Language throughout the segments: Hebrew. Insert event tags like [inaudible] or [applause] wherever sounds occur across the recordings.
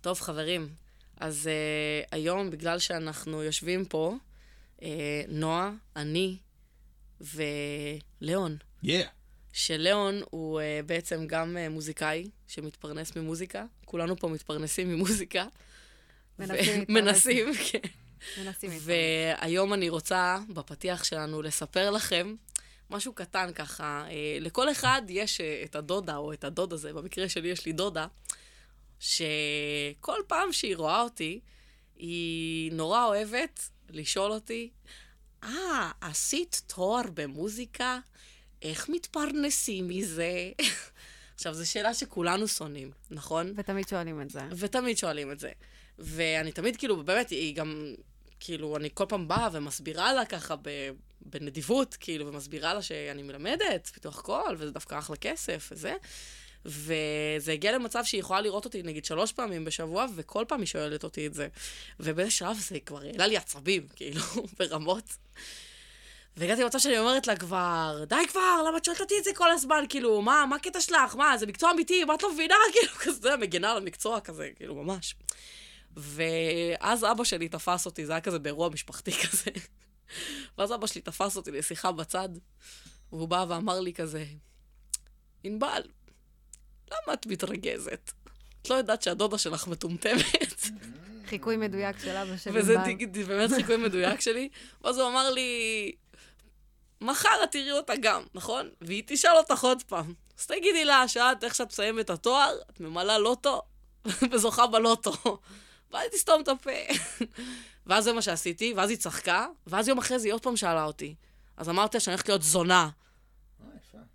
טוב, חברים, אז uh, היום, בגלל שאנחנו יושבים פה, uh, נועה, אני וליאון, Yeah. שליאון הוא uh, בעצם גם uh, מוזיקאי שמתפרנס ממוזיקה. כולנו פה מתפרנסים ממוזיקה. מנסים מנסים, כן. מנסים. והיום אני רוצה, בפתיח שלנו, לספר לכם משהו קטן ככה. לכל אחד יש את הדודה או את הדוד הזה, במקרה שלי יש לי דודה, שכל פעם שהיא רואה אותי, היא נורא אוהבת לשאול אותי, אה, עשית תואר במוזיקה? איך מתפרנסים מזה? [laughs] עכשיו, זו שאלה שכולנו שונאים, נכון? ותמיד שואלים את זה. ותמיד שואלים את זה. ואני תמיד, כאילו, באמת, היא גם, כאילו, אני כל פעם באה ומסבירה לה ככה ב, בנדיבות, כאילו, ומסבירה לה שאני מלמדת פיתוח קול, וזה דווקא אחלה כסף וזה. וזה הגיע למצב שהיא יכולה לראות אותי, נגיד, שלוש פעמים בשבוע, וכל פעם היא שואלת אותי את זה. ובאיזה שלב זה כבר העלה לי עצבים, [laughs] כאילו, ברמות. והגעתי למצב שאני אומרת לה כבר, די כבר, למה את שואלת אותי את זה כל הזמן? כאילו, מה, מה הקטע שלך? מה, זה מקצוע אמיתי, מה את לא מבינה? [laughs] כאילו, כזה, מגינה על המקצוע כזה, כאילו, ממש. ואז אבא שלי תפס אותי, זה היה כזה באירוע משפחתי [laughs] כזה. ואז אבא שלי תפס אותי לשיחה בצד, והוא בא ואמר לי כזה, ענבל, למה את מתרגזת? את לא יודעת שהדודה שלך מטומטמת? חיקוי מדויק של אבא שלי. וזה ענבל. דיג- באמת חיקוי מדויק שלי. ואז הוא אמר לי, מחר את תראי אותה גם, נכון? והיא תשאל אותך עוד פעם. אז תגידי לה שאת, איך שאת מסיימת את התואר, את ממלאה לוטו [laughs] וזוכה בלוטו. ואז היא תסתום את הפה. [laughs] ואז זה מה שעשיתי, ואז היא צחקה, ואז יום אחרי זה היא עוד פעם שאלה אותי. אז אמרתי לה שאני הולכת להיות זונה, אה.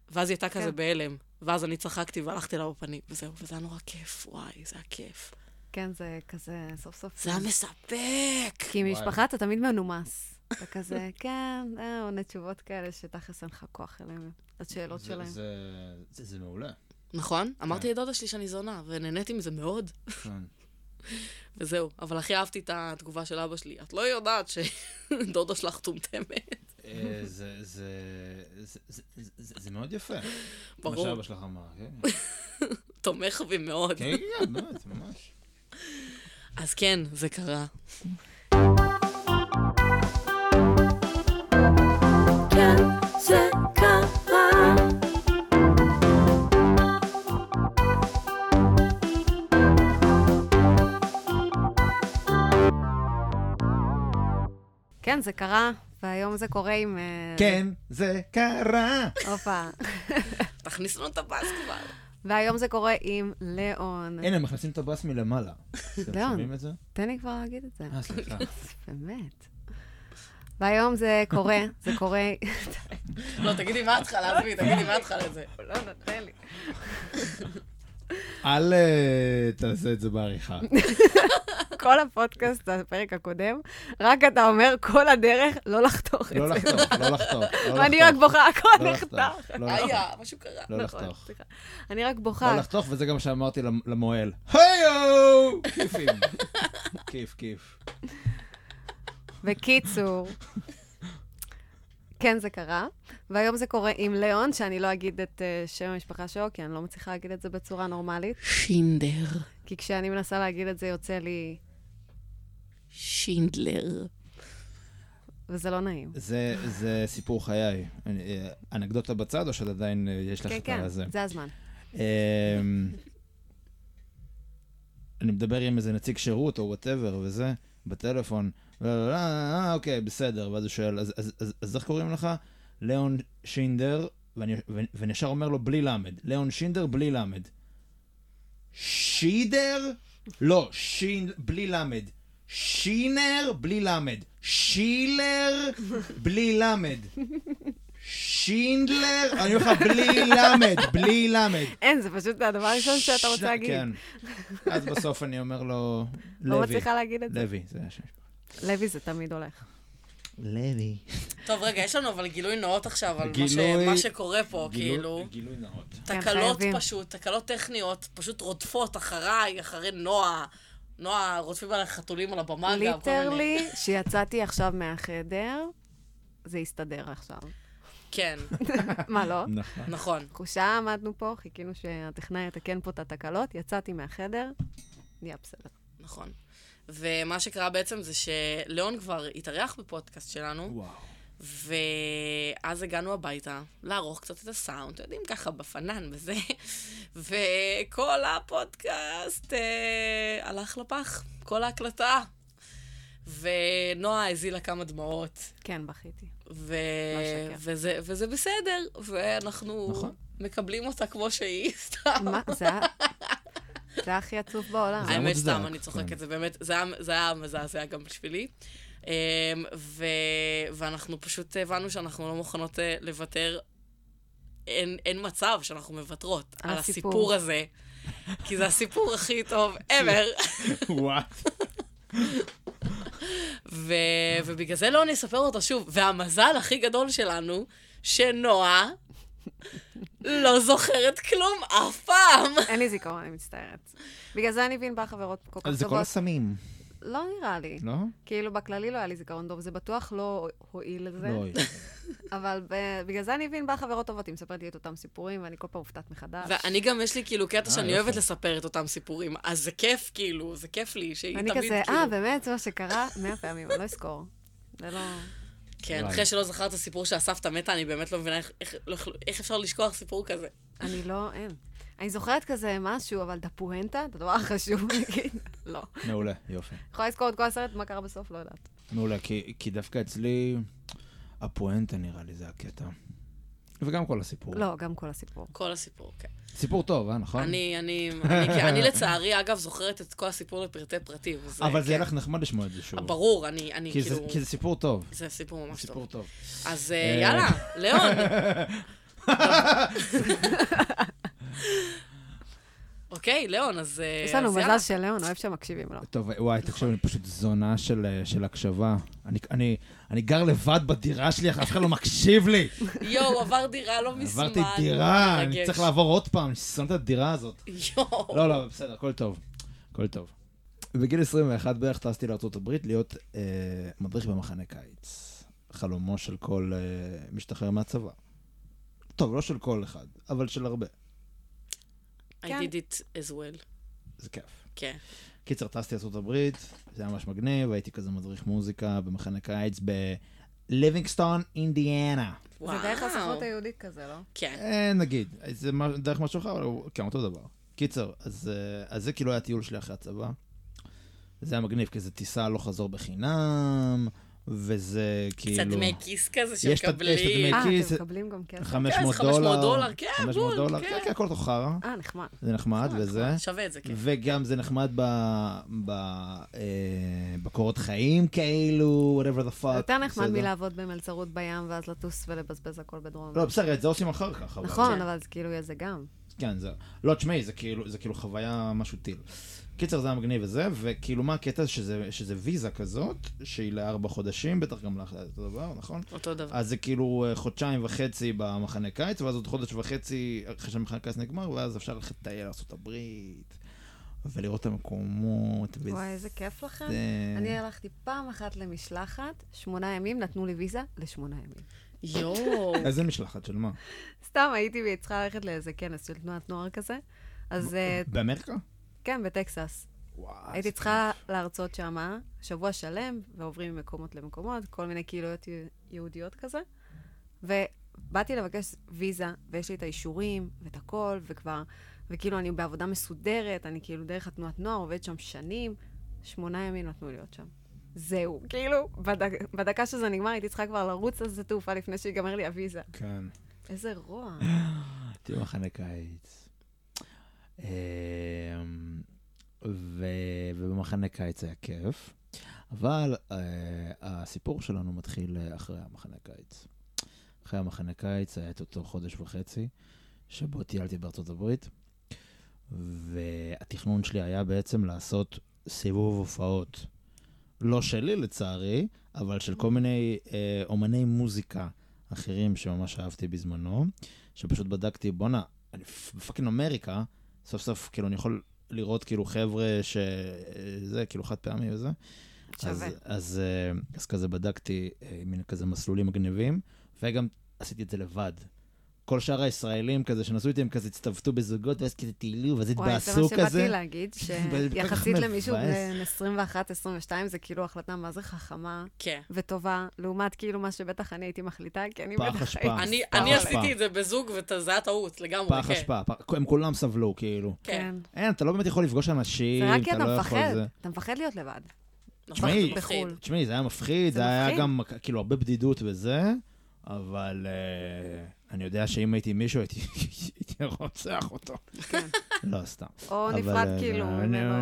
ואז היא הייתה כזה כן. בהלם. ואז אני צחקתי והלכתי לה בפנים, וזהו, וזה היה נורא כיף, וואי, זה היה כיף. כן, זה כזה, סוף סוף. זה היה מספק. כי עם משפחה אתה תמיד מנומס. אתה כזה, [laughs] כן, אה, עונה תשובות כאלה שתכלס אין לך כוח אליהם, לשאלות זה- שלהם. זה- זה זה מעולה. נכון? אמרתי לדודה שלי שאני זונה, ונהניתי מזה מאוד. כן. וזהו. אבל הכי אהבתי את התגובה של אבא שלי. את לא יודעת שדודה שלך טומטמת. אה, זה- זה- זה- זה- זה- זה מאוד יפה. ברור. מה שאבא שלך אמר, כן? תומך בי מאוד. כן, כן, באמת, ממש. אז כן, זה קרה. כן, כן, זה קרה, והיום זה קורה עם... אה, כן, זה קרה. הופה. תכניס לנו את הבאס כבר. והיום זה קורה עם ליאון. הנה, הם מכניסים את הבאס מלמעלה. אתם לאון. שומעים את זה? תן לי כבר להגיד את זה. אה, סליחה. [laughs] באמת. והיום זה קורה, זה קורה... לא, תגידי מההתחלה, עזבי, תגידי מההתחלה את זה. לא נותן לי. אל אה, תעשה את זה בעריכה. [laughs] כל הפודקאסט, הפרק הקודם, רק אתה אומר כל הדרך לא לחתוך את לא זה. לחתוך, לא לחתוך. לא [laughs] ואני רק לחתוך. בוכה, הכל לא נחתך. לחתוך, לא לחתוך. היה, משהו קרה. לא נכון, לחתוך. אני רק לא בוכה. לחתוך, וזה גם שאמרתי למ- למוהל. היי-הו! כיפים. [laughs] כיף, כיף. בקיצור, כן, זה קרה. והיום זה קורה עם ליאון, שאני לא אגיד את אה, שם המשפחה שלו, כי אני לא מצליחה להגיד את זה בצורה נורמלית. שינדר. כי כשאני מנסה להגיד את זה, יוצא לי... שינדלר. וזה לא נעים. זה, זה סיפור חיי. אני- אה, אנקדוטה בצד, או שעדיין אה, יש לך כן, את כן, הזה? זה הזמן. אמ, אני מדבר עם איזה נציג שירות או whatever וזה, בטלפון, לא, לא, לא, אה, אוקיי, בסדר, ואז הוא שואל, אז, אז, אז, אז איך קוראים לך? ליאון שינדר, ואני, ישר אומר לו בלי למד, ליאון שינדר בלי למד. שידר? לא, שין, בלי למד. שינר בלי למד. שילר בלי למד. שינדלר, אני אומר לך בלי למד, בלי למד. אין, זה פשוט הדבר הראשון שאתה רוצה להגיד. כן. אז בסוף אני אומר לו, לא לוי. מצליחה להגיד את זה. לוי, זה השם. לוי זה תמיד הולך. לוי. טוב, רגע, יש לנו אבל גילוי נאות עכשיו על מה ש- גילוי- מה שקורה פה, כאילו. גילוי נאות. כן, תקלות חייבים. פשוט, תקלות טכניות, פשוט רודפות אחריי, אחרי נועה. נועה, רודפים עליי חתולים על הבמה גם. ליטרלי, שיצאתי עכשיו מהחדר, זה יסתדר עכשיו. כן, מה, לא? נכון. נכון. שעה עמדנו פה, חיכינו שהטכנאי יתקן פה את התקלות, יצאתי מהחדר, נהיה בסדר. נכון. ומה שקרה בעצם זה שליאון כבר התארח בפודקאסט שלנו, וואו. ואז הגענו הביתה, לערוך קצת את הסאונד, אתם יודעים, ככה בפנן וזה, [laughs] וכל הפודקאסט אה, הלך לפח, כל ההקלטה. ונועה הזילה כמה דמעות, כן, בכיתי. ו... שקר. וזה, וזה בסדר, ואנחנו נכון. מקבלים אותה כמו שהיא, [laughs] סתם. מה? זה היה... זה היה הכי עצוב בעולם. האמת, סתם, אני צוחקת, כן. זה באמת, זה היה מזעזע גם בשבילי. אמ, ו, ואנחנו פשוט הבנו שאנחנו לא מוכנות אה, לוותר, אין, אין מצב שאנחנו מוותרות על על הסיפור. הסיפור הזה, כי זה הסיפור הכי טוב ever. וואט. ו, ובגלל זה לא נספר אותו שוב. והמזל הכי גדול שלנו, שנועה לא זוכרת כלום אף פעם. אין לי זיכרון, אני מצטערת. בגלל זה אני מבין בה חברות כל כך אז זה כל טובות. הסמים, לא נראה לי. לא? כאילו, בכללי לא היה לי זיכרון טוב, זה בטוח לא הועיל לזה. לא. [laughs] אבל ב- בגלל זה אני מבין בה חברות טובות, היא מספרת לי את אותם סיפורים, ואני כל פעם מופתעת מחדש. ואני גם, יש לי כאילו קטע אה, שאני. אוהבת לספר את אותם סיפורים, אז זה כיף, כאילו, זה כיף לי שהיא אני תמיד, כזה, כאילו... אה, באמת, זה מה שקרה [laughs] מאה פעמים, אני לא אזכור. זה לא... כן. אחרי שלא זכרת סיפור שהסבתא מתה, אני באמת לא מבינה איך- איך אפשר לשכוח סיפור כזה. אני לא, אין. אני זוכרת כזה משהו, אבל את הפואנטה, את הדבר החשוב, [laughs] נגיד, לא. מעולה, יופי. יכולה לזכור את כל הסרט, מה קרה בסוף, לא יודעת. מעולה, כי, כי דווקא אצלי, הפואנטה נראה לי זה הקטע. וגם כל הסיפור. לא, גם כל הסיפור. כל הסיפור, כן. סיפור טוב, אה, נכון? אני, אני, אני, כי אני לצערי, אגב, זוכרת את כל הסיפור לפרטי פרטים. אבל זה כן. יהיה לך נחמד לשמוע את זה שוב. ברור, אני, אני כי זה- כאילו... כי זה סיפור טוב. זה סיפור ממש סיפור טוב. טוב. אז אה, אה, יאללה, [laughs] ליאון. [laughs] [laughs] אוקיי, ליאון, אז... אה, יש לנו. מזל של ליאון, אוהב שמקשיבים לו. טוב, וואי, תקשיב, אני פשוט זונה של, אה, של הקשבה. אני, אני, אני גר לבד בדירה שלי, אף אחד לא מקשיב לי. יואו, עבר דירה לא מזמן. עברתי דירה, אני. צריך לעבור עוד פעם, אני שונא את הדירה הזאת. יואו. לא, לא, בסדר, הכל טוב. הכל טוב. בגיל 21 בערך טסתי לארה"ב להיות אה, מדריך במחנה קיץ. חלומו של כל משתחרר מהצבא. טוב, לא של כל אחד, אבל של הרבה. I כן. did it as well. זה כיף. כן. קיצר, טסתי לארה"ב, זה היה ממש מגניב, הייתי כזה מדריך מוזיקה במחנה קיץ בליבינגסטון, אינדיאנה. זה דרך הסוכנות היהודית כזה, לא? כן. אה, נגיד, זה דרך משהו אחר, אבל כן, אותו דבר. קיצר, אז, אה, אז זה כאילו היה הטיול שלי אחרי הצבא. זה היה מגניב, כי זה טיסה לא חזור בחינם, וזה כאילו... קצת דמי כיס כזה יש את- יש את שמקבלים. הדמי- אה, כיס- אתם מקבלים גם כסף? 500 500 דולר. דולר, כן, 500 בול, דולר, כן. כן, כן, הכל אותו חרא. אה, נחמד. זה נחמד וזה. שווה את זה, כן. וגם זה נחמד ב... ב... אה, בקורות חיים כאילו, whatever the fuck. יותר נחמד בסדר. מלעבוד במלצרות בים, ואז לטוס ולבזבז הכל בדרום. לא, בסדר, את זה עושים אחר כך. נכון, כן. אבל זה כאילו זה גם. כן, זה... לא, תשמעי, זה כאילו, זה כאילו חוויה משהו טיל. קיצר, זה היה מגניב וזה, וכאילו מה הקטע שזה, שזה ויזה כזאת, שהיא לארבע חודשים, בטח גם לך זה אותו דבר, נכון? אותו דבר. אז זה כאילו אה, חודשיים וחצי במחנה קיץ, ואז עוד חודש וחצי אחרי שהמחנה קיץ נגמר, ואז אפשר ללכת לטייל לארה"ב, ולראות את המקומות, וזה... וואי, איזה כיף לכם. אני הלכתי פעם אחת למשלחת, שמונה ימים, נתנו לי ויזה לשמונה ימים. יואו. [laughs] איזה משלחת של מה? סתם הייתי צריכה ללכת לאיזה כנס של תנועת נוער כזה. אז אה, באמריקה? כן, בטקסס. וואו. הייתי צריכה להרצות שמה שבוע שלם, ועוברים ממקומות למקומות, כל מיני קהילות יה- יהודיות כזה. ובאתי לבקש ויזה, ויש לי את האישורים, ואת הכל, וכבר, וכאילו אני בעבודה מסודרת, אני כאילו דרך התנועת נוער, עובדת שם שנים, שמונה ימים נתנו להיות שם. זהו, כאילו, בדק, בדקה שזה נגמר, הייתי צריכה כבר לרוץ על שדה תעופה לפני שיגמר לי הוויזה. כן. איזה רוע. הייתי במחנה קיץ. אמ, ו- ובמחנה קיץ היה כיף, אבל אה, הסיפור שלנו מתחיל אה, אחרי המחנה קיץ. אחרי המחנה קיץ היה את אותו חודש וחצי, שבו טיילתי בארצות הברית, והתכנון שלי היה בעצם לעשות סיבוב הופעות. לא שלי לצערי, אבל של כל מיני אה, אומני מוזיקה אחרים שממש אהבתי בזמנו. שפשוט בדקתי, בואנה, אני פ- בפאקינג אמריקה, סוף סוף, כאילו, אני יכול לראות כאילו חבר'ה שזה, כאילו חד פעמי וזה. שווה. אז, אז, אה, אז כזה בדקתי אה, מין כזה מסלולים מגניבים, וגם עשיתי את זה לבד. כל שאר הישראלים כזה שנסעו איתי, הם כזה הצטוותו בזוגות, ואז כזה טיילו, ואז וואי, זה התבאסו מה שבאתי כזה. להגיד, [laughs] שיחסית למישהו. בן 21-22, זה כאילו החלטה מה זה חכמה כן. וטובה, לעומת כאילו מה שבטח אני הייתי מחליטה, כי אני בטח. הייתי... אני אני. עשיתי את זה בזוג, וזה היה טעות לגמרי, פח כן. אשפה, הם כולם סבלו, כאילו. כן. אין, אתה לא באמת יכול לפגוש אנשים, זה רק כי אתה אתה לא יכול מפחד. אתה מפחד להיות לבד. נכון, תשמעי, זה מפחיד. בחו"ל. תשמעי, זה היה מפחיד, זה היה. גם כאילו הרבה בדידות וזה, אבל אה, אני יודע שאם הייתי מישהו, הייתי רוצח אותו. כן. לא, סתם. או נפרד אה, כאילו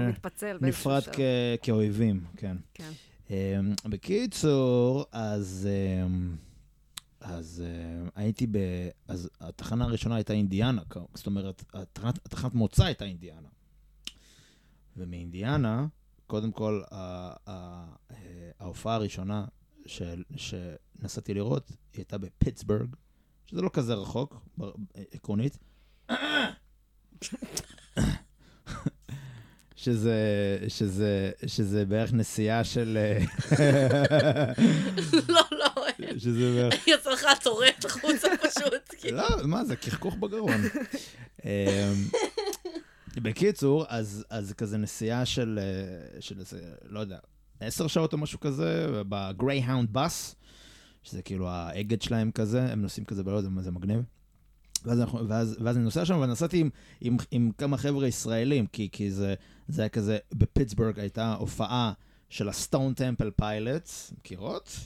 מתפצל באיזשהו נפרד כאויבים, כן. כן. אמ, בקיצור, אז... אמ, אז אה, הייתי ב... אז התחנה הראשונה הייתה אינדיאנה, זאת אומרת, התחנת, התחנת מוצא הייתה אינדיאנה. ומאינדיאנה, קודם כל, ה- ה- אה, ההופעה הראשונה של, שנסעתי לראות, היא הייתה בפיטסבורג, שזה לא כזה רחוק, עקרונית. שזה, שזה, שזה בערך נסיעה של... לא, לא, שזה בערך... יצא לך טורט החוצה פשוט. לא, מה זה, קחקוך בגרון. אמ, בקיצור, אז, אז כזה נסיעה של, אה, של איזה, לא יודע, עשר שעות או משהו כזה, בגרייהאונד בס, שזה כאילו האגד שלהם כזה, הם נוסעים כזה, מה זה מגניב. ואז, אנחנו, ואז, ואז אני נוסע שם, ונסעתי עם, עם, עם כמה חבר'ה ישראלים, כי, כי זה, זה היה כזה, בפיטסבורג הייתה הופעה של ה Stone Temple Pilots, מכירות?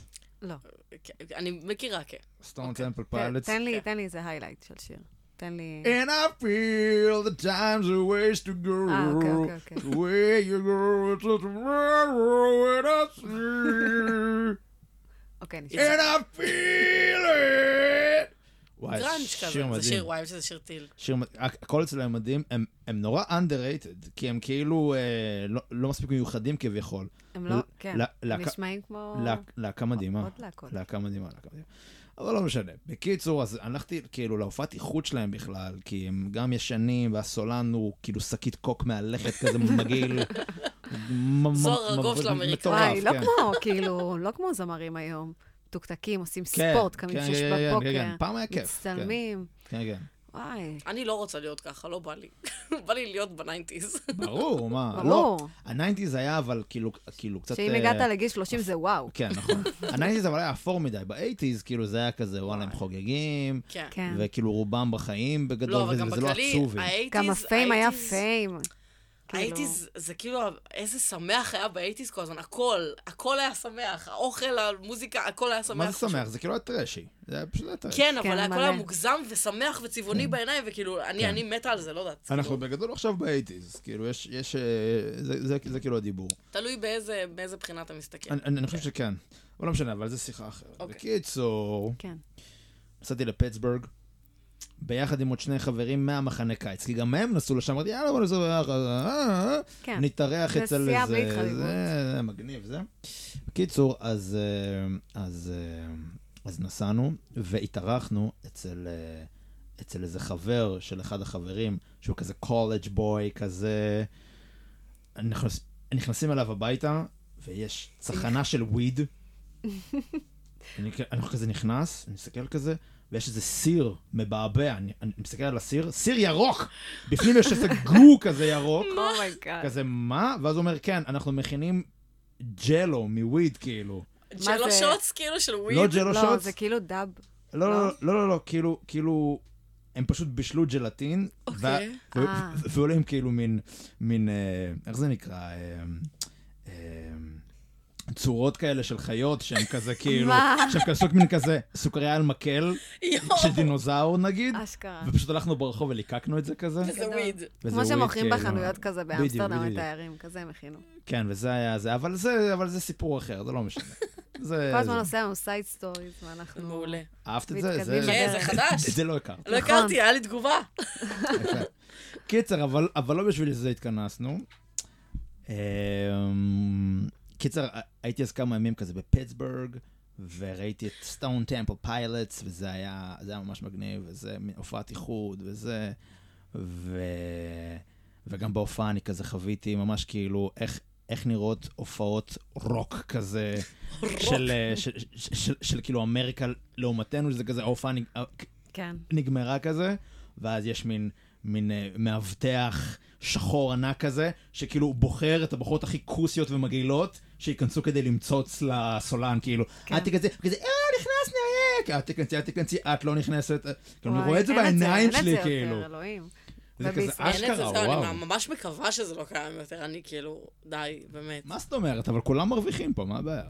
לא. כן, אני מכירה, כן. Stone. Temple Pilots. תן לי, כן. תן לי איזה highlight של שיר. תן לי... And I feel that time's a wasted go. אה, אוקיי, אוקיי, אוקיי. The way you go, it's just a railroad I see. [laughs] אוקיי, נשמע. And I feel it. וואי, שיר כזה, זה מדהים. שיר, וואי, שזה שיר טיל. שיר מדהים. הכל אצלם מדהים. הם- הם נורא underrated, כי הם כאילו אה, לא- לא מספיק מיוחדים כביכול. הם לא, ל- כן, ל- הם להקה- נשמעים כמו... להק- להקה מדהימה. עוד להקות. להקה מדהימה, להקה מדהימה. אבל לא משנה. בקיצור, אז הלכתי כאילו להופעת איכות שלהם בכלל, כי הם גם ישנים, והסולן הוא כאילו שקית קוק מהלכת כזה מגעיל. [laughs] זוהר מ- של. מטורף, וואי, לא כן. כמו, כאילו, לא כמו זמרים היום. מתוקתקים, עושים כן, ספורט, קמים כן, שש כן, כן, בבוקר, כן, פעם היה כיף, מצטלמים. כן, כן. וואי, אני לא רוצה להיות ככה, לא בא לי. [laughs] בא לי להיות ב nineties. ברור, מה, לא. ברור. ה nineties היה אבל כאילו, כאילו קצת... שאם אה, הגעת לגיל 30 זה וואו. כן, נכון. ה nineties אבל היה אפור מדי. ב eighties, כאילו, זה היה כזה, וואלה, הם חוגגים, כן. כן. וכאילו רובם בחיים בגדול, לא, אבל וזה לא. ה eighties... גם ה fame היה fame. כאילו, ה eighties, זה כאילו, איזה שמח היה ב eighties כל הזמן, הכל, הכל היה שמח, האוכל, המוזיקה, הכל היה שמח. מה זה שמח? זה כאילו היה trashy. זה היה פשוט היה trashy. כן, כן, אבל הכל מלא. היה מוגזם ושמח וצבעוני בעיניים, וכאילו, אני כן. אני מתה על זה, לא יודעת. אנחנו כאילו, בגדול עכשיו ב eighties, כאילו יש, יש, אה, זה, זה, זה כאילו הדיבור. תלוי באיזה באיזה בחינה אתה מסתכל. אני, אני, אני חושב שכן, אבל לא משנה, אבל זה שיחה אחרת. אוקיי. בקיצור, כן. נסעתי לפיטסבורג, ביחד עם עוד שני חברים מהמחנה קיץ, כי גם הם נסעו לשם, אמרתי, יאללה, בוא נסעו ביחד, אה, אה, כן. נתארח אצל איזה. זה, זה מגניב, זה. בקיצור, אז, אה, אז, אה, אז נסענו, והתארחנו אצל, אה, אצל איזה חבר של אחד החברים, שהוא כזה קולג' בוי, כזה... נכנס, נכנסים אליו הביתה, ויש צחנה של וויד. [laughs] אני, אני כזה נכנס, אני מסתכל כזה, ויש איזה סיר מבעבע, אני, אני מסתכל על הסיר, סיר ירוק! בפנים יש איזה goo כזה ירוק. [laughs] oh my god. כזה, מה? ואז הוא אומר, כן, אנחנו מכינים jello מ weed, כאילו. jello? shots כאילו של weed? לא jello לא, shots? זה כאילו dab. לא, לא, לא? לא, לא, לא, לא, כאילו, כאילו, הם פשוט בישלו ג'לטין. אוקיי. אה. ועולים כאילו מין, מין, אה, איך זה נקרא? אה, אה, צורות כאלה של חיות שהן כזה [laughs] כאילו, מה? שהן כזה סוג מין כזה סוכריה על מקל של דינוזאור נגיד, אשכרה. ופשוט הלכנו ברחוב וליקקנו את זה כזה. זה weed. וזה כמו שמוכרים כאילו. בחנויות כזה באמסטרדם. לתיירים, כזה הם הכינו. כן, וזה היה זה, אבל זה, אבל זה סיפור אחר, זה לא משנה. [laughs] זה, כל הזמן. עושה לנו side stories, ואנחנו... מעולה. אהבת את זה? זה- כן, זה בדרך. חדש. את זה לא הכרת. לא נכון. הכרתי, היה לי תגובה. קיצר, אבל, אבל לא בשביל זה התכנסנו. קיצר, הייתי אז כמה ימים כזה בפיטסבורג, וראיתי את Stone Temple Pilots, וזה היה, זה היה ממש מגניב, וזה הופעת איחוד, וזה... ו... וגם בהופעה אני כזה חוויתי ממש כאילו איך, איך נראות הופעות רוק כזה, [laughs] של, אה, של, של, של, של כאילו אמריקה לעומתנו, שזה כזה ההופעה, נ- כן. נגמרה כזה, ואז יש מין, מין אה, מאבטח שחור ענק כזה, שכאילו בוחר את הבחורות הכי כוסיות ומגעילות, שייכנסו כדי למצוץ לסולן, כאילו, כן. את תיכנסי, כזה, אה, נכנסנו, אה, את תיכנסי, את תיכנסי, את לא נכנסת, כאילו, אני רואה את זה בעיניים שלי, כאילו. זה כזה אשכרה, וואו. אני ממש מקווה שזה לא קיים יותר, אני כאילו, די, באמת. מה זאת אומרת? אבל כולם מרוויחים פה, מה הבעיה?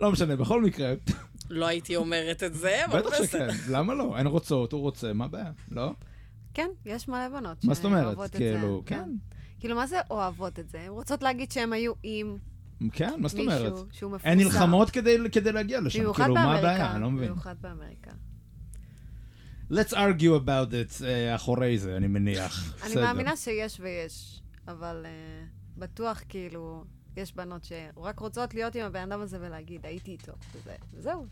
לא משנה, בכל מקרה, לא הייתי אומרת את זה, אבל בטח בסדר. שכן, למה לא? הן רוצות, הוא רוצה, מה הבעיה? לא? כן, יש מלא בנות מה זאת אומרת? כאילו, כן. כאילו, מה זה אוהבות את זה? הן רוצות להגיד שהן היו עם כן, מה זאת אומרת? מישהו שהוא מפורסם. הן נלחמות כדי כדי להגיע לשם, במיוחד כאילו, מה באמריקה. הבעיה? אני לא מבין. במיוחד באמריקה. Let's argue about it אה, אחורי זה, אני מניח. [laughs] אני. מאמינה שיש ויש, אבל אה, בטוח, כאילו, יש בנות שרק רוצות להיות עם הבן אדם הזה ולהגיד, הייתי איתו, וזה, וזהו.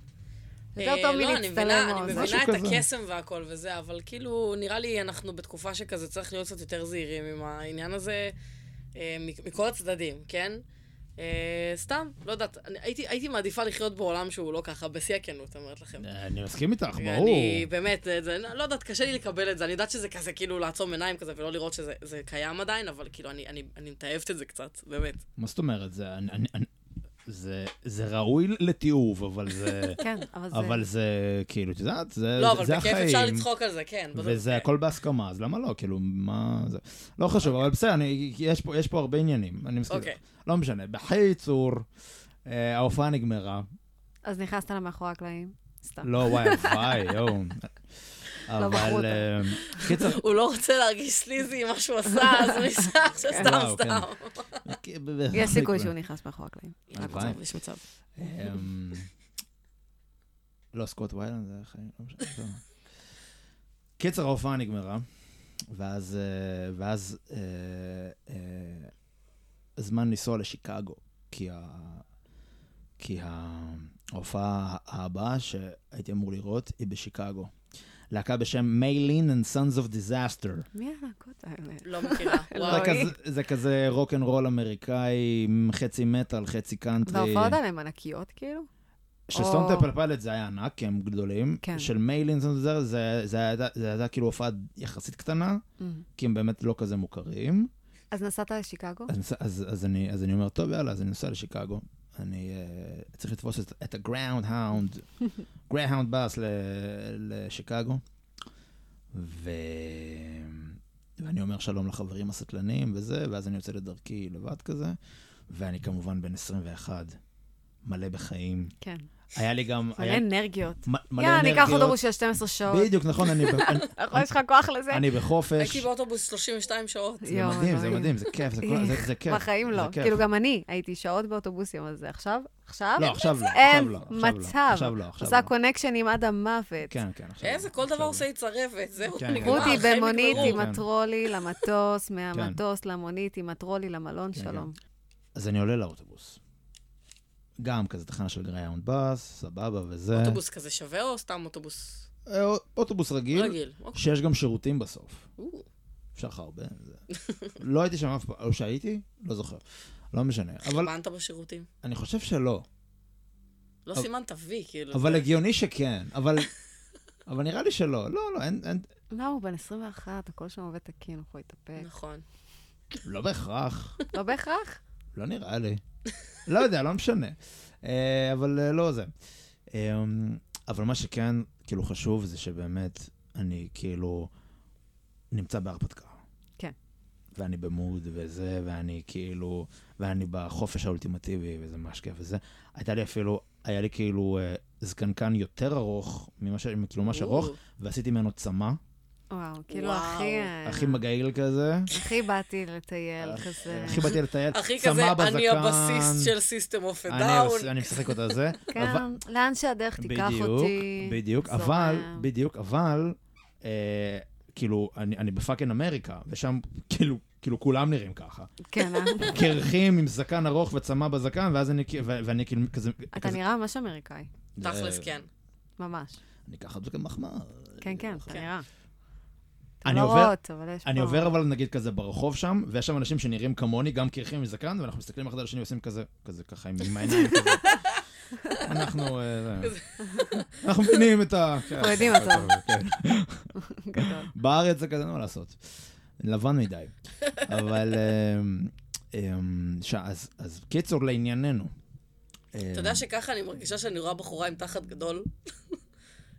יותר אה, טוב לא, אני מבינה- מלהצטלם או אני מבינה את. הקסם והכל וזה, אבל כאילו, נראה לי אנחנו בתקופה שכזה צריך להיות קצת יותר זהירים עם העניין הזה, אה, מכל הצדדים, כן? אה, סתם, לא יודעת, אני- הייתי הייתי מעדיפה לחיות בעולם שהוא לא ככה, בשיא הכנות, אומרת לכם. אני מסכים איתך, ברור. אני באמת, לא יודעת, קשה לי לקבל את זה. אני יודעת שזה כזה כאילו לעצום עיניים כזה ולא לראות שזה זה קיים עדיין, אבל כאילו אני, אני, אני מתעבת את זה קצת, באמת. מה זאת אומרת? זה, זה, ראוי לתיעוב, אבל זה, [laughs] כן, אבל זה... אבל זה, כאילו, את יודעת, זה, לא, אבל זה בכיף החיים. אפשר לצחוק על זה, כן. וזה כן. הכל בהסכמה, אז למה לא? כאילו, מה זה? לא חשוב, אבל בסדר, אני, יש, פה, יש פה הרבה עניינים, אני מסכים. אוקיי. לא משנה. בקיצור, אה, ההופעה נגמרה. אז נכנסת לה מאחורי הקלעים? סתם. לא, וואי, הלוואי, [laughs] יואו. לא אבל. אה, קיצר, הוא לא רוצה להרגיש סליזי עם מה שהוא עשה, אז הוא ניסה עכשיו סתם כן. סתם. יש סיכוי שהוא נכנס מאחורי הקלעים. יש. מצב. אמ, לא, סקוט ויילנד, זה חיים, לא משנה. טוב. קיצר, ההופעה נגמרה, ואז, אה, ואז אה, אה, הזמן לנסוע לשיקגו, כי, ה, כי ה- ההופעה הבאה שהייתי אמור לראות היא בשיקגו. להקה בשם Maylene and Sons of Disaster. מי הלהקות האלה? לא מכירה. [laughs] זה וואו. אלוהים. כזה, זה כזה rock and roll אמריקאי, חצי מטאל, חצי קאנטרי. וההופעות האלה הן ענקיות, כאילו? של Stone Temple Pilot זה היה ענק, כי הם גדולים. כן. של Maylene זה, זה, זה, היה- זה הייתה כאילו הופעה יחסית קטנה, אממ. כי הם באמת לא כזה מוכרים. אז נסעת לשיקגו? אז, אז, אז, אני, אז אני אומר, טוב, יאללה, אז אני נוסע לשיקגו. אני אה, צריך לתפוס את, את ה Greyhound, גראונד באס לשיקגו. ו... ואני אומר שלום לחברים הסטלנים וזה, ואז אני יוצא לדרכי לבד כזה, ואני כמובן בן 21, מלא בחיים. כן. היה לי גם... מלא היה, אנרגיות. מ- מלא יאללה, אני אקח אנרגיות. אוטובוס של 12 שעות. בדיוק, נכון, [laughs] אני, נכון, יש לך כוח לזה? אני בחופש. הייתי באוטובוס 32 שעות. זה מדהים, זה. מדהים, זה כיף, זה כל- זה- זה כיף. בחיים לא. כיף. כאילו, גם אני הייתי שעות באוטובוסים על זה. עכשיו? עכשיו? לא, עכשיו לא, אין עכשיו לא. עכשיו לא, מצב. עכשיו לא, עכשיו עושה לא. קונקשנים עד המוות. כן, כן, עכשיו לא. איזה, כל עכשיו דבר לא. עושה יצרבת, זהו, כן, נגמר, אותי החיים במונית. עם כן. הטרולי למטוס, מהמטוס למונית עם הטרולי למלון, כן, שלום. אז אני עולה לאוטובוס. גם כזה תחנה של גראונד בס, סבבה וזה. אוטובוס כזה שווה או סתם אוטובוס אה, אוטובוס רגיל, רגיל? אוקיי. שיש גם שירותים בסוף. אפשר לך הרבה. זה- לא הייתי שם אף פעם, או שהייתי? לא זוכר. לא משנה. אבל חימנת בשירותים? אני חושב שלא. לא אבל- סימנת וי, כאילו. אבל זה- הגיוני שכן. אבל... אבל נראה לי שלא. לא, לא, אין... אין- לא, הוא בן 21, הכל שם עובד תקין, הוא יכול להתאפק. נכון. לא בהכרח. לא בהכרח? לא נראה לי. לא יודע, לא משנה. אה, אבל אה, לא זה. אה, אבל מה שכן, כאילו, חשוב זה שבאמת, אני כאילו נמצא בהרפתקה. כן. ואני במוד וזה, ואני כאילו, ואני בחופש האולטימטיבי, וזה ממש כיף וזה. הייתה לי אפילו, היה לי כאילו זקנקן יותר ארוך, ממה ש... כאילו ממש ארוך, ועשיתי ממנו צמה, וואו, כאילו וואו. הכי... אה, הכי מגעיל כזה. הכי באתי לטייל, כזה. הכי באתי לטייל, הכי צמה כזה, בזקן. אני הבסיסט של System of a Down. עוש- אני משחק אותה זה. [laughs] אבל- כן, לאן שהדרך תיקח בדיוק, אותי. בדיוק, זורם. אבל, בדיוק, אבל, אה, כאילו, אני, בפאקינג אמריקה, ושם, כאילו, כאילו כולם נראים ככה. כן, אה? [laughs] קרחים עם זקן ארוך וצמא בזקן, ואז אני, ואני כאילו כזה... אתה כזה- נראה ממש אמריקאי, תכלס, כן. ממש. אני אקח את זה כמחמאה. כן, כן, אתה כן. נראה. אני לא עובר- רואות, אבל יש פה... אני עובר אבל נגיד כזה ברחוב שם, ויש שם אנשים שנראים כמוני, גם קרחים עם זקן, ואנחנו מסתכלים אחד על השני ועושים כזה, כזה ככה עם העיניים כזה. אנחנו, אה. [laughs] אנחנו מבינים את ה... כן, אנחנו יודעים אותו. כן. [laughs] בארץ זה כזה, מה לעשות. לבן מדי. אבל, אמ, ש- אז- קיצור, לענייננו. אתה יודע שככה אני מרגישה שאני רואה בחורה עם תחת גדול?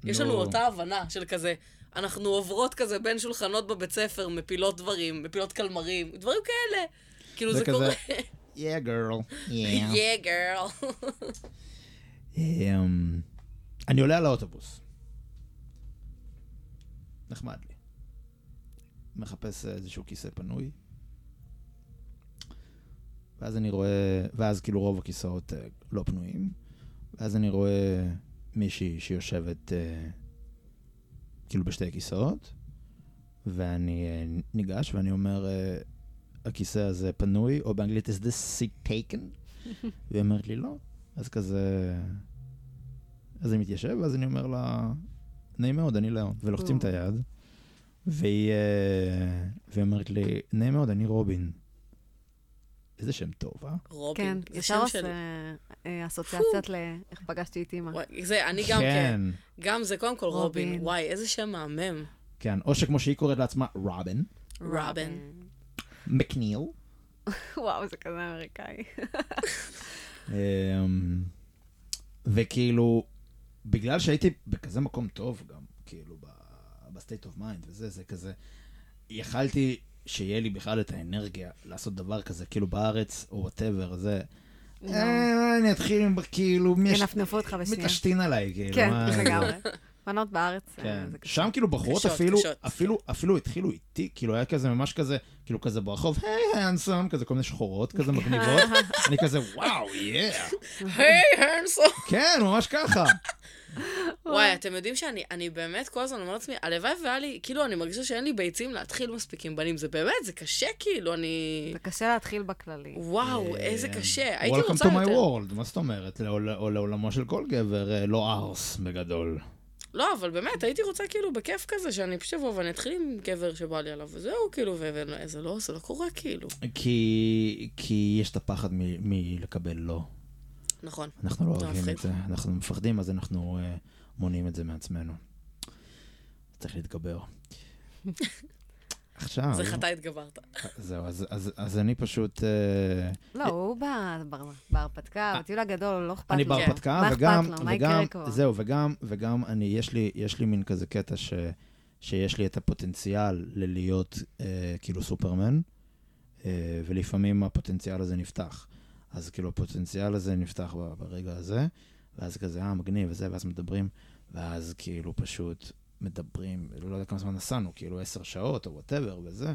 יש לנו נו. אותה הבנה של כזה, אנחנו עוברות כזה בין שולחנות בבית ספר, מפילות דברים, מפילות קלמרים, דברים כאלה. כאילו זה קורה. Yeah, girl. Yeah. [laughs] Yeah, girl. אמ, אני עולה על האוטובוס. נחמד לי. מחפש איזשהו כיסא פנוי. ואז אני רואה, ואז כאילו רוב הכיסאות אה, לא פנויים. ואז אני רואה מישהי שיושבת אה, כאילו בשתי כיסאות, ואני אה, ניגש ואני אומר, אה, הכיסא הזה פנוי, או באנגלית, is this seat taken? [laughs] והיא אומרת לי, לא. אז כזה... אז אני מתיישב, ואז אני אומר לה, נעים מאוד, אני לאון. ולוחצים. את היד, והיא, אה, והיא אומרת לי, נעים מאוד, אני רובין. איזה שם טוב, אה? רובין, כן, ישר שם עושה שלי. אה, אסוציאציות לאיך פגשתי את אימא. זה, אני גם כן. כן. גם זה קודם כל רובין. רובין. וואי, איזה שם מהמם. כן, או שכמו שהיא קוראת לעצמה, רובין. רובין. מקניל. [laughs] וואו, זה כזה אמריקאי. [laughs] אמ, וכאילו, בגלל שהייתי בכזה מקום טוב גם, כאילו, ב-state of mind וזה, זה כזה, יכלתי שיהיה לי בכלל את האנרגיה לעשות דבר כזה, כאילו בארץ, או whatever, זה... לא. אה, אני אתחיל עם, כאילו, מי יש... ינפנפו אותך בשנייה. מתעשתין עליי, כאילו. כן? לגמרי. בנות בארץ, אה, כן. שם כאילו בחורות אפילו. אפילו, אפילו התחילו איתי, כאילו היה כזה ממש כזה, כאילו כזה ברחוב, היי האנסום, כזה כל מיני שחורות כזה מגניבות, [laughs] אני כזה וואו, יאה, היי, הרנסון. כן, ממש ככה. וואי, אתם יודעים שאני אני באמת כל הזמן אומרת לעצמי, הלוואי והיה לי, כאילו, אני מרגישה שאין לי ביצים להתחיל מספיק עם בנים. זה באמת, זה קשה, כאילו, אני... זה קשה להתחיל בכללי. וואו, איזה אה, קשה. הייתי Welcome רוצה to my יותר. world, מה זאת אומרת? לעול- או לעולמו של כל גבר, אה, לא ארס בגדול. לא, אבל באמת, הייתי רוצה כאילו בכיף כזה, שאני פשוט אבוא ואני אתחיל עם גבר שבא לי עליו, וזהו, כאילו, וזה לא, זה לא קורה, כאילו. כי, כי יש את הפחד מ- מלקבל לא. נכון. אנחנו לא אוהבים. את זה, אנחנו מפחדים, אז אנחנו אה, מונעים את זה מעצמנו. צריך להתגבר. עכשיו, אז איך אתה התגברת? זהו, אז, אז, אז אני פשוט, אה, לא, הוא בא בר- בהרפתקה, בטיול הגדול, לא אכפת לו. אני כן. בהרפתקה, מה וגם, אכפת לו? מה יקרה כבר? זהו, וגם, וגם אני, יש לי, יש לי מין כזה קטע ש, שיש לי את הפוטנציאל ללהיות אה, כאילו סופרמן, אה, ולפעמים הפוטנציאל הזה נפתח. אז כאילו הפוטנציאל הזה נפתח ברגע הזה, ואז כזה, אה, מגניב וזה, ואז מדברים, ואז כאילו פשוט מדברים, לא יודע כמה זמן נסענו, כאילו עשר שעות או whatever וזה,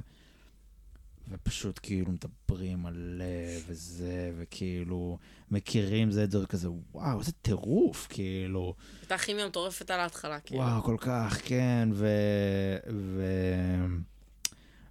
ופשוט כאילו מדברים מלא וזה, וכאילו מכירים זה את זה, וכזה, וואו, איזה טירוף, כאילו. הייתה כימיה מטורפת על ההתחלה, כאילו. וואו, כל כך, כן, ו... ו...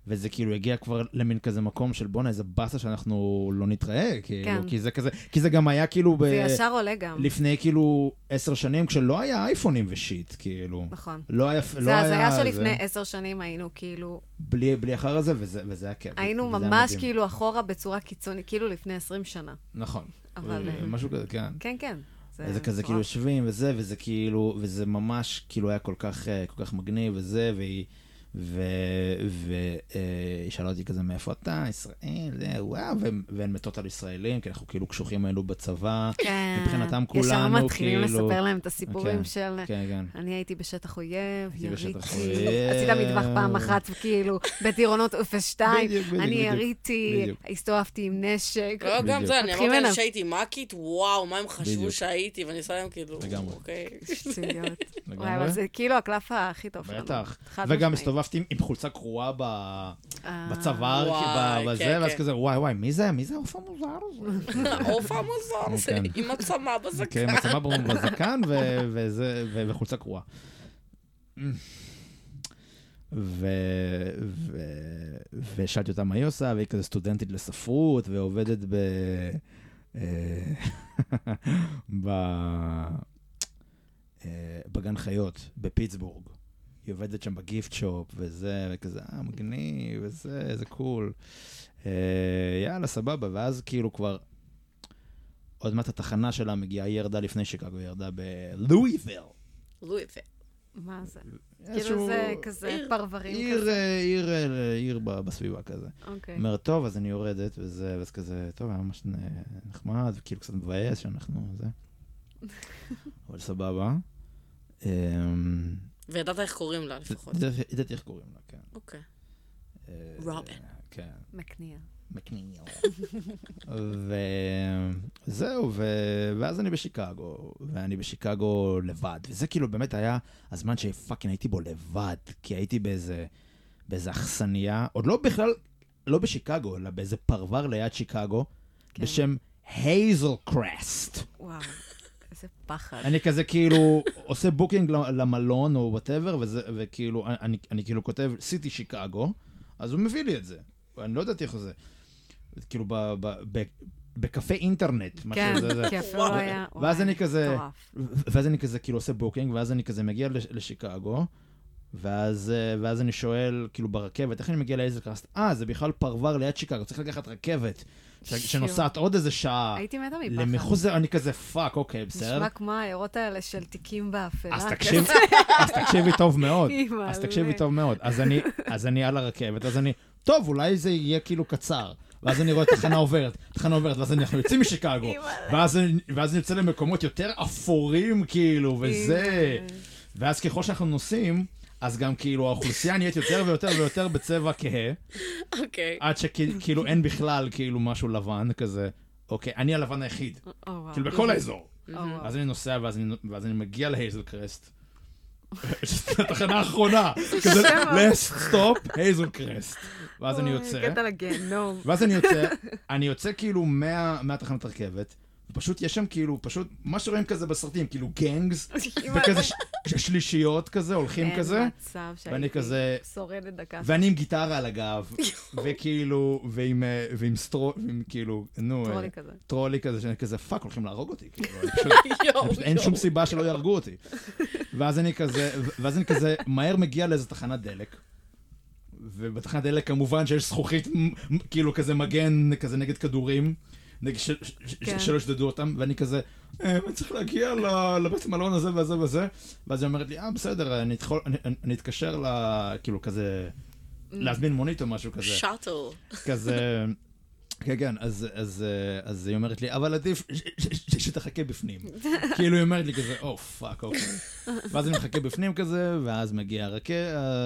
וזה כאילו הגיע כבר למין כזה מקום של בואנה, איזה באסה שאנחנו לא נתראה, כאילו, כן. כי זה כזה, כי זה גם היה כאילו ב... זה ישר עולה גם. לפני כאילו עשר שנים, כשלא היה אייפונים ו shit, כאילו. נכון. לא היה... לא זה היה הזיה זה- שלפני עשר שנים היינו כאילו, בלי, בלי אחר הזה, וזה, וזה היה כיף. היינו היה ממש מדהים. כאילו אחורה בצורה קיצונית, כאילו לפני עשרים שנה. נכון. אבל, אה, אה, משהו כזה, כן. כן, כן. וזה כזה כאילו. יושבים וזה, וזה כאילו, וזה ממש כאילו היה כל כך, אה, כל כך מגניב וזה, והיא, והיא שאלה אותי כזה, מאיפה אתה, ישראל, זה, וואו, והן- מתות על ישראלים, כי אנחנו כאילו קשוחים היינו בצבא, כן. מבחינתם ישר כולנו, מתחילים כאילו- לספר להם את הסיפורים כן, של... כן, כן. אני הייתי בשטח אויב, יריתי. עשית מטווח פעם אחת, כאילו, בטירונות 02, בדיוק, בדיוק, אני. יריתי. הסתובבתי עם נשק. לא, גם. זה, אני מתחילים אמרתי להם. שהייתי מאקית, וואו, מה הם חשבו. שהייתי, ואני עושה להם כאילו, לגמרי. אוקיי. לגמרי. וואי, אבל זה כאילו הקלף הכי טוב שלנו. בטח. וגם. הסתובבתי עם- עם חולצה קרועה ב- אה, בצוואר, ב- בזה, כן, ואז כן. כזה, וואי, וואי, מי זה? מי זה העוף המוזר הזה? [laughs] העוף המוזר הזה, כן. עם הצמא בזקן. כן, מצבה ברור בזקן ו- וזה- ו- וחולצה קרועה. ו- ו- ושאלתי אותה מה היא עושה, והיא כזה סטודנטית לספרות, ועובדת ב... אה, [laughs] ב- בגן חיות, בפיטסבורג. היא עובדת שם בגיפט שופ, וזה, וכזה, אה, מגניב, וזה, איזה קול. אה, יאללה, סבבה, ואז כאילו כבר... עוד מעט התחנה שלה מגיעה, היא ירדה לפני שיקגו, היא ירדה בלואיביל. לואיביל. מה זה? כאילו זה כזה עיר- פרברים עיר, כזה. אה, עיר, אה, עיר ב- בסביבה כזה. אוקיי. אומרת, טוב, אז אני יורדת, וזה, ואז כזה, טוב, היה ממש נחמד, וכאילו קצת מבאס שאנחנו, זה. [laughs] אבל סבבה. אמ, וידעת איך קוראים לה לפחות. ידעתי איך קוראים לה, כן. אוקיי. אה, רובין. כן. מקניל. מקניל. וזהו. ואז אני בשיקגו, ואני בשיקגו לבד, וזה כאילו באמת היה הזמן ש fucking הייתי בו לבד, כי הייתי באיזה, באיזה אכסניה, עוד לא בכלל, לא בשיקגו, אלא באיזה פרבר ליד שיקגו, כן. בשם הייזל קרסט. וואו, איזה פחד. אני כזה כאילו עושה booking למלון או whatever, וכאילו, אני, אני כאילו כותב city שיקגו, אז הוא מביא לי את זה. אני לא ידעתי איך זה. כאילו ב, ב, ב, בקפה אינטרנט, כן. כי אפילו וואו. היה... ואז אני כזה-. ואז אני כזה כאילו עושה booking, ואז אני כזה מגיע לש- לשיקגו, ואז, אה, ואז אני שואל, כאילו ברכבת, איך אני מגיע להייזל קרסט? אה, זה בכלל פרבר ליד שיקגו, צריך לקחת רכבת, ש- שנוסעת עוד איזה שעה. הייתי מתה מפחד. למחוץ, זה- אני כזה fuck, אוקיי, בסדר. נשמע כמו העיירות האלה של תיקים באפלה. אז כזה. תקשיב, אז תקשיבי טוב מאוד. אז תקשיבי טוב מאוד. אז אני, אז אני על הרכבת, אז אני, טוב, אולי זה יהיה כאילו קצר. ואז אני רואה תחנה עוברת, תחנה עוברת, ואז אנחנו יוצאים משיקגו. ואז אני- ואז יוצא למקומות יותר אפורים, כאילו, וזה. ואז ככל שאנחנו נוסעים, אז גם כאילו האוכלוסייה נהיית יותר ויותר ויותר בצבע כהה, אוקיי. עד שכאילו אין בכלל כאילו משהו לבן כזה. אוקיי, אני הלבן היחיד, או, וואו. כאילו בכל האזור. או, וואו. אז אני נוסע, ואז אני, ואז אני מגיע להייזל קרסט. [laughs] התחנה האחרונה. כזה, last stop, הייזל קרסט. ואז אני יוצא. ואז אני יוצא, [laughs] אני יוצא כאילו מה- מהתחנת רכבת, ופשוט יש שם כאילו, פשוט, מה שרואים כזה בסרטים, כאילו gangs, [laughs] וכזה ש- שלישיות כזה, הולכים כזה, אין מצב שהייתי ואני כזה- שורדת דקה. ואני עם גיטרה על הגב, [laughs] וכאילו, ועם, אה, ועם סטרו, ועם כאילו, נו, אה, טרולי כזה. טרולי כזה, שאני כזה, fuck, הולכים להרוג אותי, כאילו, אני [laughs] פשוט... יואו, פשוט אין יואו. שום סיבה שלא יהרגו אותי. ואז אני כזה, ואז אני כזה מהר מגיע לאיזה תחנת דלק. ובתחנת דלק כמובן שיש זכוכית, מ- מ- כאילו כזה מגן כזה נגד כדורים, ש- כן. שלא ישדדו אותם, ואני כזה, "אה, אני צריך להגיע לבית מלון הזה וזה וזה, ואז היא אומרת לי, אה, בסדר, אני אתחול- אני- אני- אני אתקשר ל... כאילו כזה, להזמין מונית או משהו כזה. שאטל. כזה... [laughs] כן, כן, אז, אז, אה, אז היא אומרת לי, אבל עדיף שתחכה בפנים. [laughs] כאילו היא אומרת לי כזה, oh fuck, אוקיי. ואז אני מחכה בפנים כזה, ואז מגיע הרכב,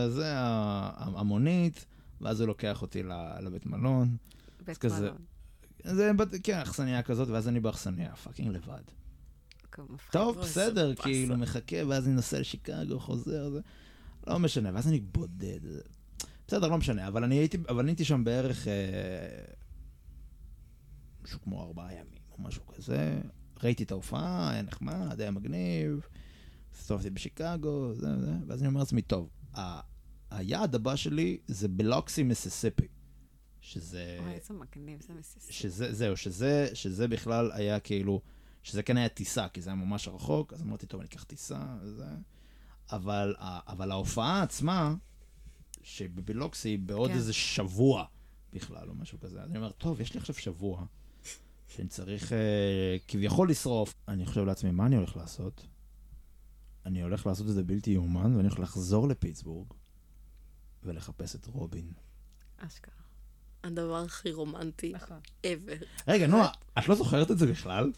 זה, ה- המונית, ואז הוא לוקח אותי לבית מלון. בית מלון. זה, כן, אכסניה כזאת, ואז אני באכסניה, fucking לבד. טוב, בסדר. כאילו, מחכה, ואז אני נוסע לשיקגו, חוזר, זה... לא משנה, ואז אני בודד. בסדר, לא משנה, אבל אני הייתי, אבל הייתי שם בערך... אה, משהו כמו ארבעה ימים, או משהו כזה. ראיתי את ההופעה, היה נחמד, היה מגניב. הסתובבתי בשיקגו, זה וזה, ואז אני אומר לעצמי, טוב, היעד הבא שלי זה בלוקסי, מיסיסיפי. שזה... אוי, איזה מגניב, זה מסיס. שזה, זהו, שזה, שזה בכלל היה כאילו, שזה כן היה טיסה, כי זה היה ממש רחוק, אז אמרתי, טוב, אני אקח טיסה, וזה... אבל, אבל ההופעה עצמה, שבבלוקסי היא בעוד כן. איזה שבוע בכלל, או משהו כזה, אז אני אומר, טוב, יש לי עכשיו שבוע, שאני צריך אה, כביכול לשרוף. אני חושב לעצמי, מה אני הולך לעשות? אני הולך לעשות את זה בלתי יאומן, ואני הולך לחזור לפיטסבורג ולחפש את רובין. אשכרה. הדבר הכי רומנטי נכון. ever. רגע, נועה, את לא זוכרת את זה בכלל?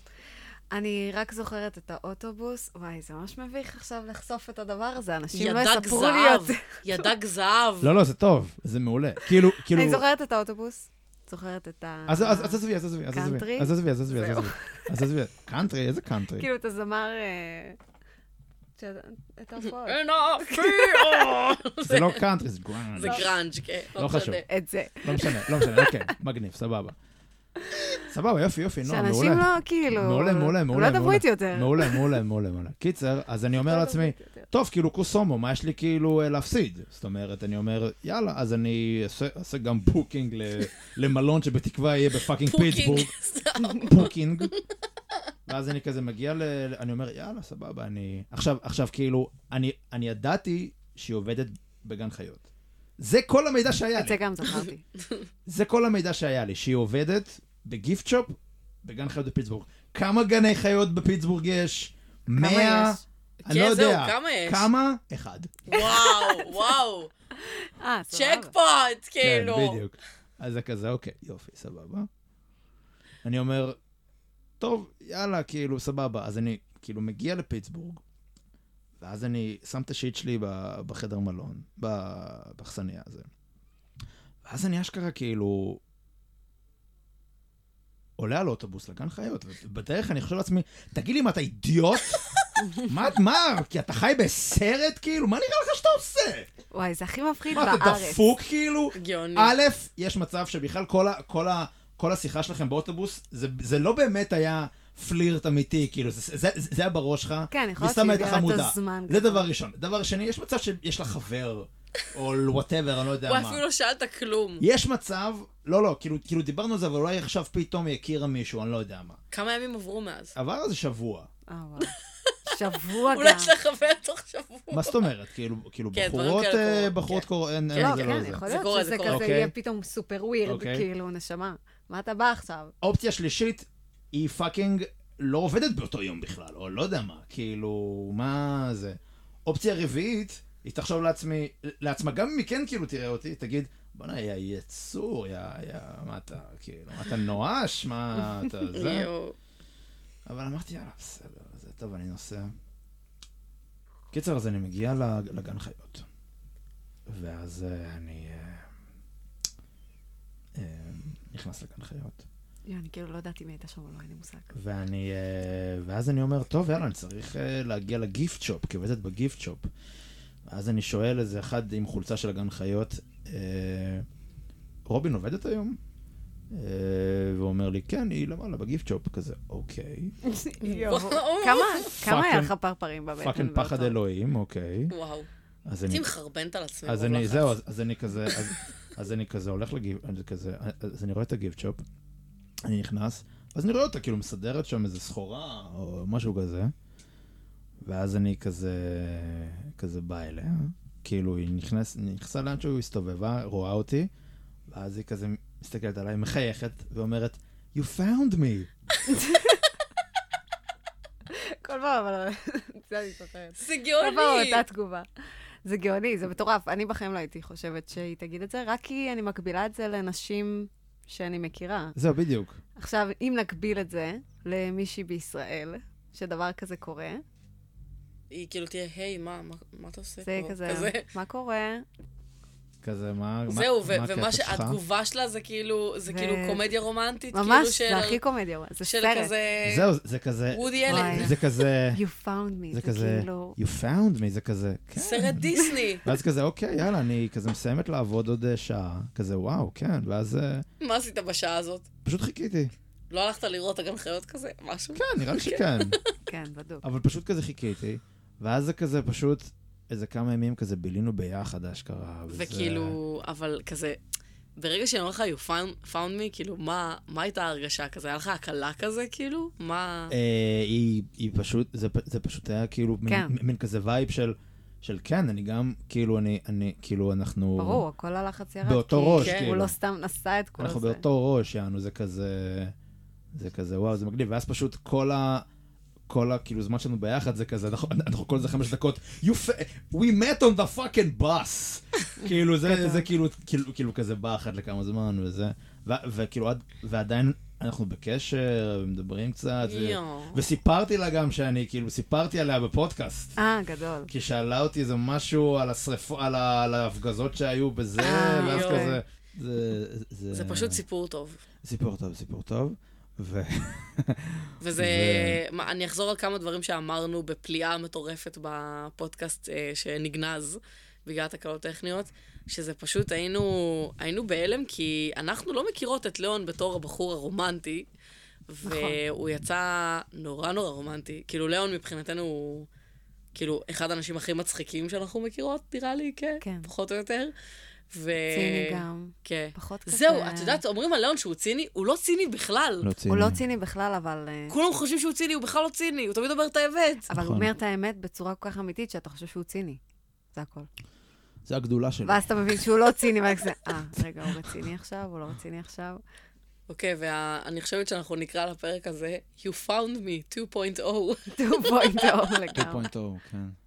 אני רק זוכרת את האוטובוס, וואי, זה ממש מביך עכשיו לחשוף את הדבר הזה, אנשים לא יספרו לי את. זה. ידק זהב. לא, לא, זה טוב, זה מעולה. כאילו, כאילו... אני זוכרת את האוטובוס, זוכרת את ה... אז אז- אז עזבי, אז עזבי, אז עזבי. קאנטרי? אז עזבי, אז עזבי, אז. עזבי. אז עזבי. קאנטרי, איזה קאנטרי? כאילו, את הזמר... אה, את ההופעות. אין אפילו. זה לא קאנטרי, זה גראנד. זה גראנג', כן. לא חשוב. משנה. את זה. לא משנה, לא משנה, אוקיי, מגניב, סבבה. סבבה, יופי, יופי, נועה, מעולה. שאנשים לא, כאילו... מעולה, מעולה, מעולה. לא דברו. איתי יותר. מעולה, מעולה, מעולה, מעולה. קיצר, אז אני אומר לא לעצמי. טוב, כאילו כוסאומו, מה יש לי כאילו אה, להפסיד? זאת אומרת, אני אומר, יאללה, אז אני אעשה- גם booking למלון שבתקווה יהיה ב fucking פיטסבורג. fucking. ואז אני כזה מגיע ל... אני אומר, יאללה, סבבה, אני... עכשיו, עכשיו, כאילו, אני, אני ידעתי שהיא עובדת בגן חיות. זה כל המידע שהיה את לי. זה גם זכרתי. [laughs] זה כל המידע שהיה לי, שהיא עובדת ב gift shop בגן חיות בפיטסבורג. כמה גני חיות בפיטסבורג יש? כמה מאה? יש? אני לא כן, זהו, יודע. כמה יש? כמה? אחד. וואו, וואו. אה, סבבה. צ'ק פוינט, כן, כאילו. בדיוק. אז זה כזה, אוקיי, יופי, סבבה. אני אומר, טוב, יאללה, כאילו, סבבה. אז אני כאילו מגיע לפיטסבורג, ואז אני שם את השיט שלי בחדר מלון, באכסניה הזה. ואז אני אשכרה כאילו... עולה על אוטובוס לגן חיות, ובדרך אני חושב לעצמי, תגיד לי, מה, אתה אידיוט? מה, מה, כי אתה חי בסרט, כאילו? מה נראה לך שאתה עושה? וואי, זה הכי מפחיד מה, אתה בארץ. דפוק, כאילו? גאוני. א', יש מצב שבכלל כל, ה, כל, השיחה שלכם באוטובוס, זה, זה לא באמת היה פלירט אמיתי, כאילו, זה, זה, זה, זה היה בראש שלך, כן, יכול להיות לה את. הזמן זה כזה. דבר ראשון. דבר שני, יש מצב שיש לה חבר, או whatever, אני לא יודע הוא מה. אפילו לא שאלת כלום. יש מצב, לא, לא, כאילו, כאילו דיברנו על זה, אבל אולי עכשיו פתאום היא הכירה מישהו, אני לא יודע מה. כמה ימים עברו מאז? עבר איזה שבוע. אה, וואו. שבוע אולי גם. יש לך חבר תוך שבוע. מה זאת אומרת? כאילו, כאילו כן, בחורות, אה, בחורות כן. קורות, אין, אין, לא, זה לא כן, זה. יכול זה להיות קורה, שזה זה קורה. כזה אוקיי. יהיה פתאום super weird, אוקיי. כאילו, נשמה. מה אתה בא עכשיו? אופציה שלישית, היא fucking לא עובדת באותו יום בכלל, או לא יודע מה, כאילו, מה זה. אופציה רביעית, היא תחשוב לעצמי, לעצמה, גם אם היא כן כאילו תראה אותי, תגיד, בוא'נה, יא יצור, יא, יא, מה אתה, כאילו, מה אתה נואש, מה אתה, [laughs] זה? אבל אמרתי, יאללה, בסדר, זה טוב, אני נוסע. קיצר, אז אני מגיע לג- לגן חיות. ואז אה, אני אה, אה, נכנס לגן חיות. יואו, אני כאילו לא יודעת אם הייתה שם או לא, אין לי מושג. ואני, אה, ואז אני אומר, טוב, יאללה, אני צריך אה, להגיע ל gift shop, כי עובדת ב gift shop. ואז אני שואל איזה אחד עם חולצה של הגן חיות, אה, רובין עובדת היום? והוא אומר לי, כן, היא למעלה ב gift shop, כזה, אוקיי. [laughs] כמה כמה היה לך פרפרים בבטן? fucking פחד אלוהים, אוקיי. וואו. אז הייתי אני, מחרבנת על עצמי. אז אני. זהו, אז אני כזה, אז- אני כזה הולך ל gift, אני כזה, אז אני רואה את הגיפט שופ, אני נכנס, אז אני רואה אותה כאילו מסדרת שם איזה סחורה או משהו כזה, ואז אני כזה, כזה בא אליה, כאילו היא נכנס, נכנסה לאן שהוא הסתובבה, רואה אותי, ואז היא כזה מסתכלת עליי, מחייכת, ואומרת, You found me. כל פעם, אבל... זה אני זוכרת. זה כל פעם גאוני. אותה תגובה. זה גאוני, זה מטורף. אני בחיים לא הייתי חושבת שהיא תגיד את זה, רק כי אני מקבילה את זה לנשים שאני מכירה. זהו, בדיוק. עכשיו, אם נקביל את זה למישהי בישראל, שדבר כזה קורה, היא כאילו תהיה, היי, מה, מה- מה אתה עושה זה פה?" כזה, מה קורה? כזה, מה, מה- זהו, ו- מה ומה הקטע שלך? שהתגובה שלה זה כאילו, זה כאילו קומדיה רומנטית, כאילו ממש, של... זה הכי קומדיה, זה של סרט. כזה... זהו, זה כזה, וודי. אלן. זה כזה, You found me, זה זה כזה, כאילו... you found me, זה כזה, כן. סרט דיסני. [laughs] ואז כזה, אוקיי, יאללה, אני כזה מסיימת לעבוד עוד אה, שעה, כזה, וואו, כן, ואז אה, מה עשית בשעה הזאת? פשוט חיכיתי. לא הלכת לראות הגן חיות כזה? משהו? כן, נראה לי שכן. [laughs] כן, בדוק. אבל פשוט כזה חיכיתי, ואז זה כזה פשוט, איזה כמה ימים כזה בילינו ביחד, אשכרה. וזה- וכאילו, אבל כזה, ברגע שאני אומר לך, you found, found me, כאילו, מה, מה הייתה ההרגשה כזה? היה לך הקלה כזה, כאילו? מה... אה, היא, היא פשוט, זה, זה פשוט היה כאילו, מין, כן. מין כזה vibe של, של כן, אני גם, כאילו, אני, אני, כאילו, אנחנו... ברור, כל הלחץ ירד. באותו כי ראש, כן. כאילו. הוא לא סתם נשא את כל אנחנו זה. באותו ראש, יענו, זה כזה, זה כזה, וואו, זה מגניב, ואז פשוט כל ה... כל ה... כאילו, זמן שלנו ביחד זה כזה, אנחנו, אנחנו כל איזה חמש דקות, you we met on the fucking bus. [laughs] כאילו, זה, זה כאילו, כאילו, כאילו כזה בא אחת לכמה זמן וזה, ו, וכאילו, עד, ועדיין אנחנו בקשר, ומדברים קצת, ו. וסיפרתי לה גם שאני, כאילו, סיפרתי עליה בפודקאסט. אה, גדול. כי שאלה אותי איזה משהו על השרפו, על, ה, על ההפגזות שהיו בזה, אה, ואז. כזה... זה, זה, זה פשוט סיפור טוב. סיפור טוב, סיפור טוב. ו... [laughs] וזה... ו- מה, אני אחזור על כמה דברים שאמרנו בפליאה מטורפת בפודקאסט אה, שנגנז בגלל תקלות טכניות, שזה פשוט היינו, היינו בהלם, כי אנחנו לא מכירות את ליאון בתור הבחור הרומנטי, והוא יצא נורא נורא רומנטי. כאילו, ליאון מבחינתנו הוא כאילו אחד האנשים הכי מצחיקים שאנחנו מכירות, נראה לי, כן, כן. פחות או יותר. ו... ציני גם. כן. פחות כזה... זהו, את יודעת, אומרים על ליאון שהוא ציני, הוא לא ציני בכלל. לא ציני. הוא לא ציני בכלל, אבל... אה, כולם חושבים שהוא ציני, הוא בכלל לא ציני, הוא תמיד אומר את האמת. אבל הוא נכון. אומר את האמת בצורה כל כך אמיתית, שאתה חושב שהוא ציני. זה הכל. זה הגדולה שלו. ואז אתה מבין שהוא לא ציני, ואז כזה, אה, רגע, הוא רציני עכשיו, הוא לא רציני עכשיו. אוקיי, ואני חושבת שאנחנו נקרא לפרק הזה You found me 2.0. 2.0 [laughs] לגמרי. 2.0, כן.